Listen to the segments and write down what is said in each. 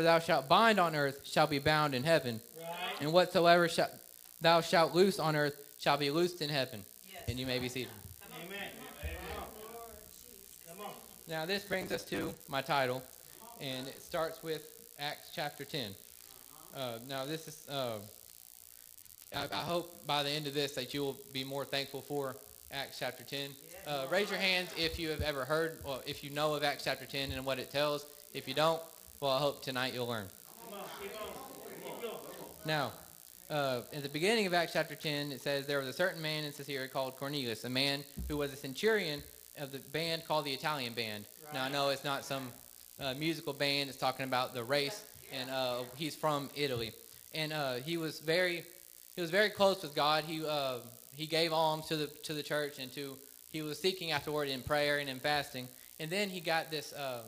whatsoever thou shalt bind on earth shall be bound in heaven, and whatsoever shalt thou shalt loose on earth shall be loosed in heaven. And you may be seated. Now, this brings us to my title, and it starts with Acts chapter 10. Uh, now, this is, uh, I, I, hope by the end of this that you will be more thankful for Acts chapter 10. Uh, raise your hands if you have ever heard, or if you know of Acts chapter 10 and what it tells. If you don't, well, I hope tonight you'll learn. Now, uh, at the beginning of Acts chapter 10, it says, There was a certain man in Caesarea called Cornelius, a man who was a centurion of the band called the Italian Band. Right. Now I know it's not some uh, musical band; it's talking about the race, and uh, he's from Italy. And uh, he was very, he was very close with God. He uh, he gave alms to the to the church, and to he was seeking afterward in prayer and in fasting. And then he got this uh,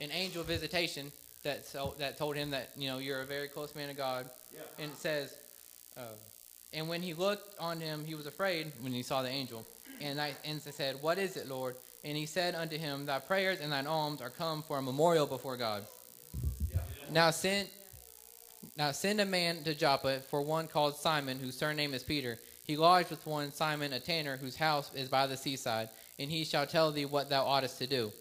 an angel visitation that so, that told him that you know you're a very close man of God. Yeah. And it says, uh, and when he looked on him, he was afraid when he saw the angel. And I and said, What is it, Lord? And he said unto him, Thy prayers and thine alms are come for a memorial before God. Now send now send a man to Joppa for one called Simon, whose surname is Peter. He lodged with one Simon, a tanner, whose house is by the seaside, and he shall tell thee what thou oughtest to do.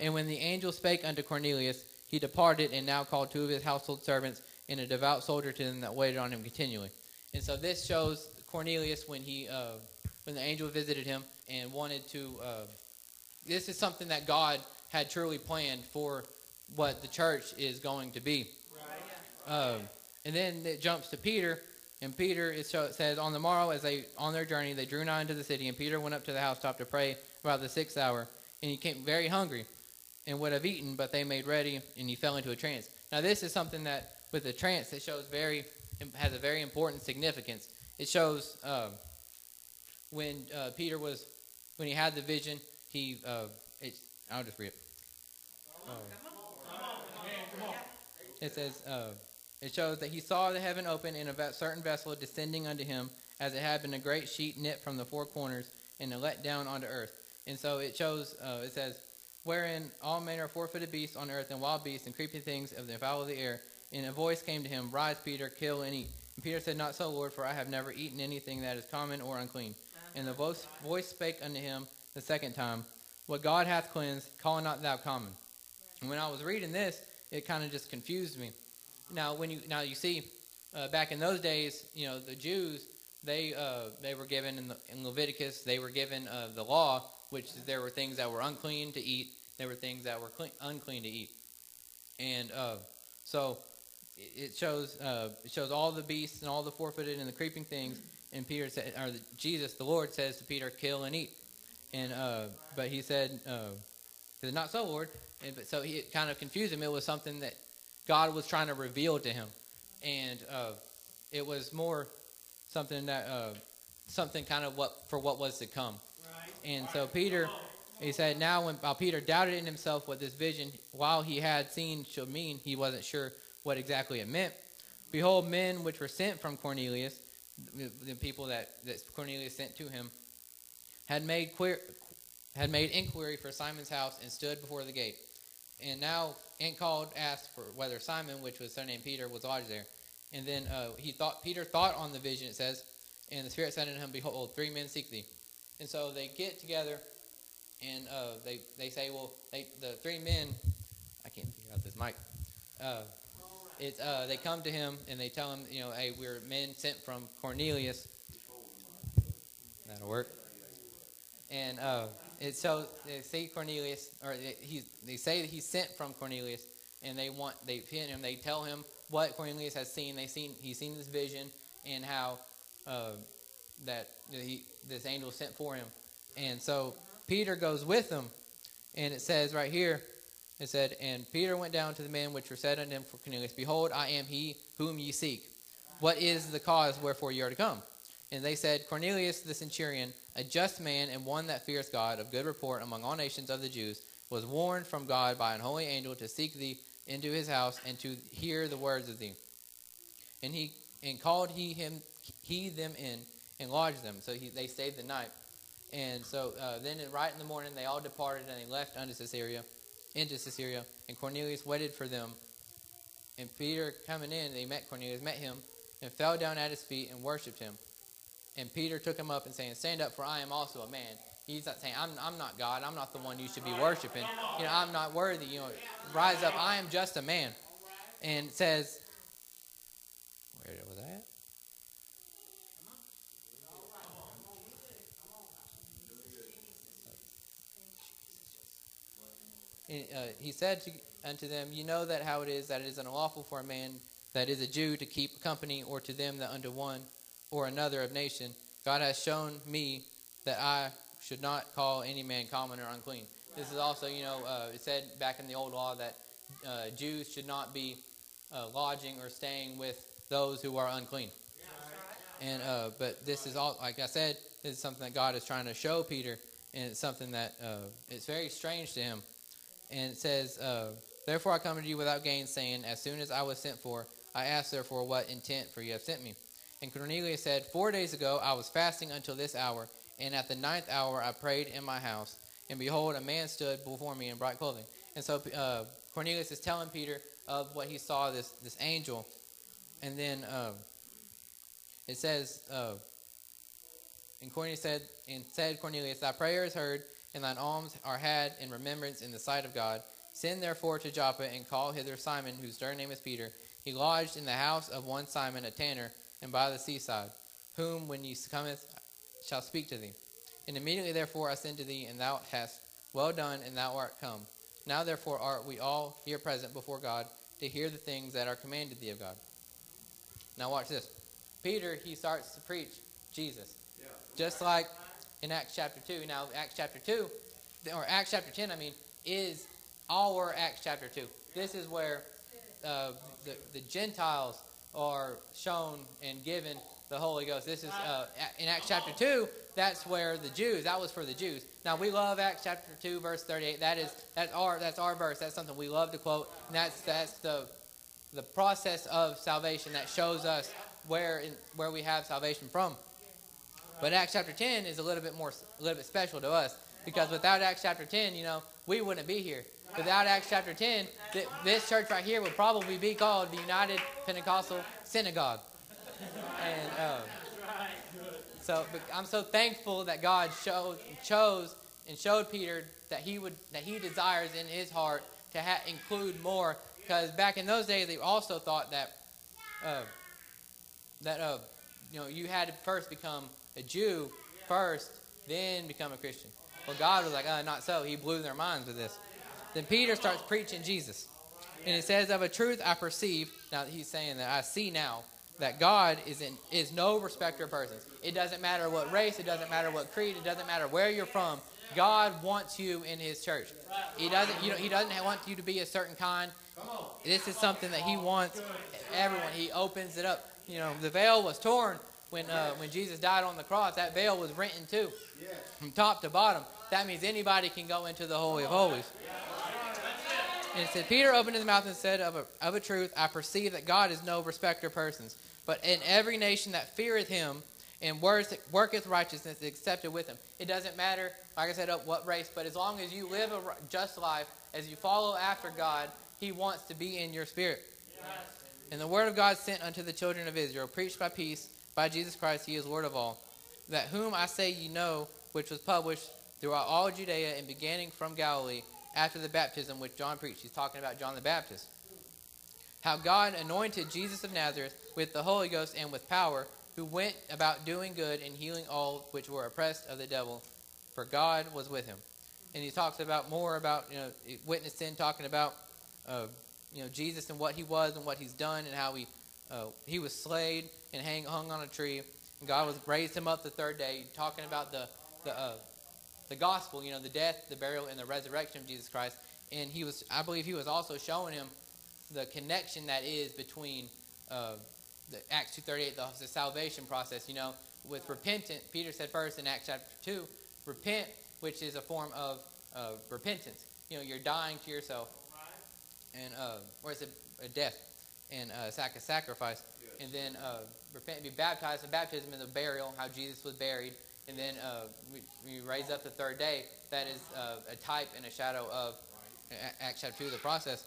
And when the angel spake unto Cornelius, he departed and now called two of his household servants and a devout soldier to them that waited on him continually. And so this shows Cornelius when he uh, when the angel visited him and wanted to. Uh, this is something that God had truly planned for what the church is going to be. Right. Um, and then it jumps to Peter, and Peter So it says on the morrow as they on their journey they drew nigh into the city, and Peter went up to the housetop to pray about the sixth hour, and he came very hungry, and would have eaten, but they made ready, and he fell into a trance. Now this is something that with the trance it shows very has a very important significance. It shows. Uh, when uh, Peter was, when he had the vision, he, uh, I'll just read it. it says, uh, it shows that he saw the heaven open and a certain vessel descending unto him, as it had been a great sheet knit from the four corners and let down onto earth. And so it shows, uh, it says, wherein all manner of four-footed beasts on earth and wild beasts and creeping things of the fowl of the air. And a voice came to him, Rise, Peter, kill and eat. And Peter said, Not so, Lord, for I have never eaten anything that is common or unclean. And the voice, voice spake unto him the second time, What God hath cleansed, call not thou common. And when I was reading this, it kind of just confused me. Now, when you now you see, uh, back in those days, you know, the Jews they uh, they were given in, the, in Leviticus they were given uh, the law, which there were things that were unclean to eat, there were things that were clean, unclean to eat, and uh, so it shows uh, it shows all the beasts and all the four-footed and the creeping things and Peter said, or Jesus, the Lord says to Peter, "Kill and eat." And uh, but he said, uh, "Said not so, Lord." And but so he kind of confused him. It was something that God was trying to reveal to him, and uh, it was more something that uh, something kind of what for what was to come. And so Peter, he said, now when Peter doubted in himself what this vision, while he had seen should mean, he wasn't sure what exactly it meant. Behold, men which were sent from Cornelius the people that, that Cornelius sent to him, had made queer, had made inquiry for Simon's house and stood before the gate. And now and called asked for whether Simon, which was surnamed Peter, was lodged there. And then uh, he thought Peter thought on the vision. It says, and the Spirit said unto him, Behold, three men seek thee. And so they get together, and uh, they they say, well, they, the three men, I can't figure out this mic. Uh, it's uh, they come to him and they tell him, you know, hey, we're men sent from Cornelius. That'll work. And uh, so they say Cornelius, or they, he, they say that he's sent from Cornelius, and they want they pin him. They tell him what Cornelius has seen. They seen he's seen this vision and how uh, that he, this angel sent for him. And so Peter goes with them, and it says right here it said, And Peter went down to the men which were said unto him for Cornelius, Behold, I am he whom ye seek. What is the cause wherefore ye are to come? And they said, Cornelius the centurion, a just man and one that fears God, of good report among all nations of the Jews, was warned from God by an holy angel to seek thee into his house and to hear the words of thee. And he and called he him he them in and lodged them. So he, they stayed the night. And so uh, then, right in the morning, they all departed and they left unto Caesarea into Caesarea, and Cornelius waited for them And Peter coming in, they met Cornelius, met him, and fell down at his feet and worshipped him. And Peter took him up and saying, Stand up, for I am also a man. He's not saying, I'm, I'm not God. I'm not the one you should be worshiping. You know, I'm not worthy. You know, rise up. I am just a man. And says, And, uh, he said to, unto them, You know that how it is that it is unlawful for a man that is a Jew to keep company, or to them that unto one or another of nation. God has shown me that I should not call any man common or unclean. This is also, you know, uh, it said back in the old law that uh, Jews should not be uh, lodging or staying with those who are unclean. And uh, but this is all, like I said, this is something that God is trying to show Peter, and it's something that uh, it's very strange to him. And it says, uh, "Therefore I come to you without gain, saying, As soon as I was sent for, I asked therefore what intent for you have sent me." And Cornelius said, Four days ago I was fasting until this hour, and at the ninth hour I prayed in my house, and behold, a man stood before me in bright clothing. And so uh, Cornelius is telling Peter of what he saw this this angel, and then uh, it says, uh, and Cornelius said, and said Cornelius, Thy prayer is heard, and thine alms are had in remembrance in the sight of God. Send therefore to Joppa and call hither Simon, whose stern name is Peter. He lodged in the house of one Simon, a tanner, and by the seaside, whom when he cometh shall speak to thee. And immediately therefore I send to thee, and thou hast well done, and thou art come. Now therefore art we all here present before God to hear the things that are commanded thee of God. Now watch this. Peter, he starts to preach Jesus. Yeah. Just like in Acts chapter 2. Now, Acts chapter 2, or Acts chapter 10, I mean, is our Acts chapter 2. This is where uh, the, the Gentiles are shown and given the Holy Ghost. This is uh, in Acts chapter 2. That's where the Jews. That was for the Jews. Now we love Acts chapter 2, verse 38. That is that's our that's our verse. That's something we love to quote. And that's that's the the process of salvation that shows us where in, where we have salvation from. But Acts chapter 10 is a little bit more a little bit special to us because without Acts chapter 10, you know, we wouldn't be here. Without Acts chapter 10, th- this church right here would probably be called the United Pentecostal Synagogue. And uh, so I'm so thankful that God showed, chose and showed Peter that he would that he desires in his heart to ha- include more. Because back in those days, they also thought that uh, that uh, you know you had to first become a Jew first, then become a Christian. Well, God was like, uh, not so. He blew their minds with this. Then Peter starts preaching Jesus. And it says, Of a truth I perceive, now he's saying that I see now that God is in is no respecter of persons. It doesn't matter what race, it doesn't matter what creed, it doesn't matter where you're from. God wants you in his church. He doesn't you know he doesn't want you to be a certain kind. This is something that he wants everyone. He opens it up. You know, the veil was torn when uh, when Jesus died on the cross. That veil was rent in two, from top to bottom. That means anybody can go into the holy of holies. And it said, Peter opened his mouth and said, of a, of a truth, I perceive that God is no respecter of persons, but in every nation that feareth him and worketh righteousness is accepted with him. It doesn't matter, like I said, what race, but as long as you live a just life, as you follow after God, he wants to be in your spirit. Yes. And the word of God sent unto the children of Israel, preached by peace by Jesus Christ, he is Lord of all. That whom I say ye know, which was published throughout all Judea and beginning from Galilee after the baptism which John preached. He's talking about John the Baptist. How God anointed Jesus of Nazareth with the Holy Ghost and with power, who went about doing good and healing all which were oppressed of the devil, for God was with him. And he talks about more about you know witnessing, talking about uh, you know Jesus and what he was and what he's done and how he uh, he was slayed and hang, hung on a tree. And God was raised him up the third day, talking about the the uh, the gospel, you know, the death, the burial, and the resurrection of Jesus Christ. And he was, I believe, he was also showing him the connection that is between uh, the Acts two thirty eight, the, the salvation process. You know, with repentance. Peter said first in Acts chapter two, repent, which is a form of uh, repentance. You know, you're dying to yourself, and uh, or is it a death and uh, sac- a sacrifice, yes. and then uh, repent, and be baptized. And baptism is a burial, how Jesus was buried, and then uh, we, we, raise up the third day. That is uh, a type and a shadow of Acts chapter 2, the process.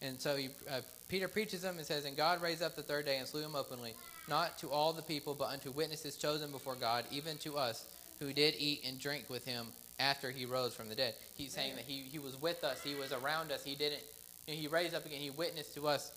And so he, uh, Peter preaches them and says, And God raised up the third day and slew him openly, not to all the people, but unto witnesses chosen before God, even to us, who did eat and drink with him after he rose from the dead. He's saying that he, he was with us, he was around us, he didn't, he raised up again, he witnessed to us.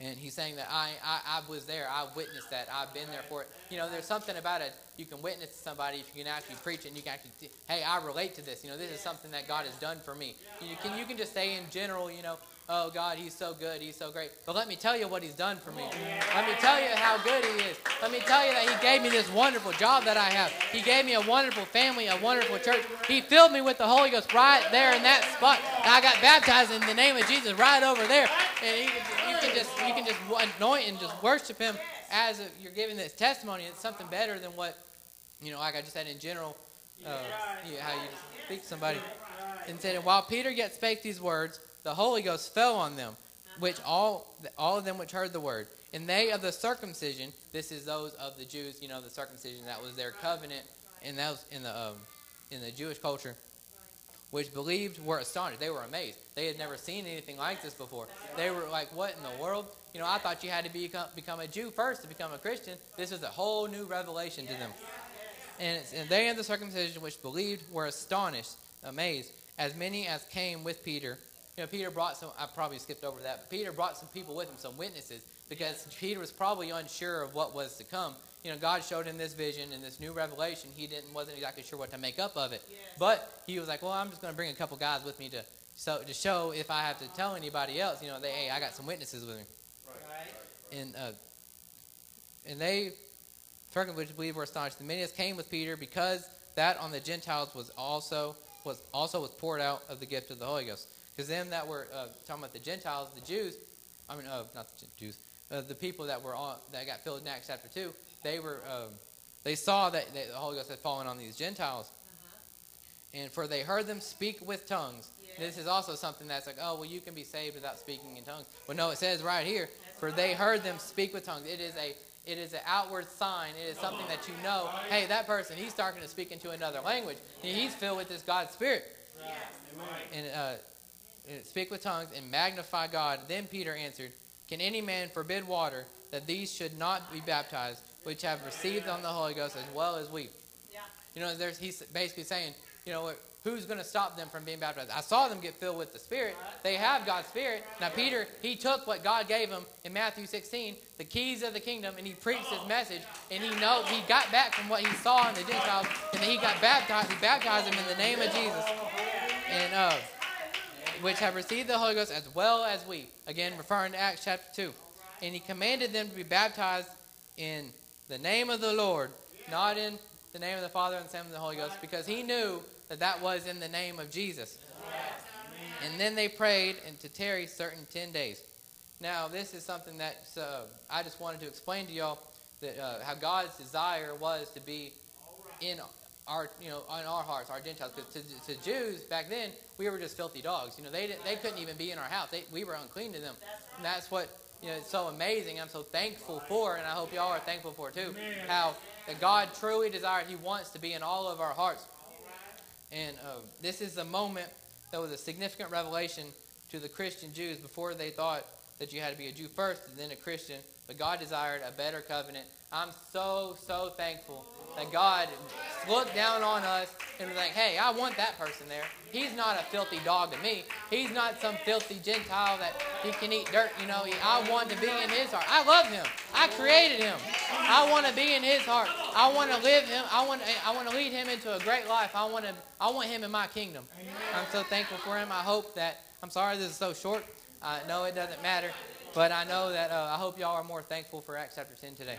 And he's saying that I, I, I was there, I witnessed that, I've been there for it. You know, there's something about it. You can witness to somebody if you can actually preach it and you can actually, hey, I relate to this. You know, this is something that God has done for me. You can, you can just say in general, you know, oh God, He's so good, He's so great. But let me tell you what He's done for me. Let me tell you how good He is. Let me tell you that He gave me this wonderful job that I have. He gave me a wonderful family, a wonderful church. He filled me with the Holy Ghost right there in that spot. And I got baptized in the name of Jesus right over there. And you can, you can just you can just anoint and just worship Him as you're giving this testimony. It's something better than what you know, like I just said in general, uh, how you speak to somebody. And said, and while Peter yet spake these words, the Holy Ghost fell on them, which all all of them which heard the word. And they of the circumcision, this is those of the Jews, you know, the circumcision that was their covenant, and that was in the um, in the Jewish culture, which believed were astonished. They were amazed. They had never seen anything like this before. They were like, "What in the world?" You know, I thought you had to become become a Jew first to become a Christian. This was a whole new revelation to them. And, and they and the circumcision which believed were astonished, amazed, as many as came with Peter you know, Peter brought some, I probably skipped over that, but Peter brought some people with him, some witnesses, because Peter was probably unsure of what was to come. You know, God showed him this vision and this new revelation. He didn't wasn't exactly sure what to make up of it. Yes. But he was like, well, I'm just going to bring a couple guys with me to so to show if I have to tell anybody else, you know, they, hey, I got some witnesses with me. Right. And uh, and they, which believe were astonished. The many came with Peter because that on the Gentiles was also was also was poured out of the gift of the Holy Ghost. Because them that were uh, talking about the Gentiles, the Jews, I mean, uh, not the Jews, uh, the people that were on, that got filled in Acts chapter two, they were um, they saw that, that, the Holy Ghost had fallen on these Gentiles, uh-huh. and for they heard them speak with tongues. This is also something that's like, oh, well, you can be saved without speaking in tongues. Well, no, it says right here, that's for right. they heard them speak with tongues. It is a it is an outward sign. It is something that you know. Hey, that person, he's starting to speak into another language. He's filled with this God's Spirit. And uh, speak with tongues and magnify God. Then Peter answered, Can any man forbid water that these should not be baptized, which have received on the Holy Ghost as well as we? Yeah. You know, there's, he's basically saying, you know, who's going to stop them from being baptized? I saw them get filled with the Spirit. They have God's Spirit. Now, Peter, he took what God gave him in Matthew 16, the keys of the kingdom, and he preached his message. And he know he got back from what he saw in the Gentiles, and then he got baptized. He baptized them in the name of Jesus. And uh, which have received the Holy Ghost as well as we. Again, referring to Acts chapter 2. And he commanded them to be baptized in the name of the Lord, not in the name of the Father and the Son and the Holy Ghost, because he knew that that was in the name of Jesus. And then they prayed and to tarry certain 10 days. Now, this is something that uh, I just wanted to explain to y'all that uh, how God's desire was to be in our, you know, on our hearts, our Gentiles. Because to, to, Jews back then, we were just filthy dogs. You know, they didn't, they couldn't even be in our house. They, we were unclean to them. And that's what you know. It's so amazing. I'm so thankful for, and I hope y'all are thankful for too. How that God truly desired. He wants to be in all of our hearts. And uh, this is a moment that was a significant revelation to the Christian Jews before they thought that you had to be a Jew first and then a Christian. But God desired a better covenant. I'm so, so thankful that God looked down on us and was like, hey, I want that person there. He's not a filthy dog to me. He's not some filthy Gentile that he can eat dirt. You know, I want to be in his heart. I love him. I created him. I want to be in his heart. I want to live him. I want, I want to lead him into a great life. I want, to, I want him in my kingdom. I'm so thankful for him. I hope that, I'm sorry this is so short. Uh, know it doesn't matter. But I know that uh, I hope y'all are more thankful for Acts chapter 10 today.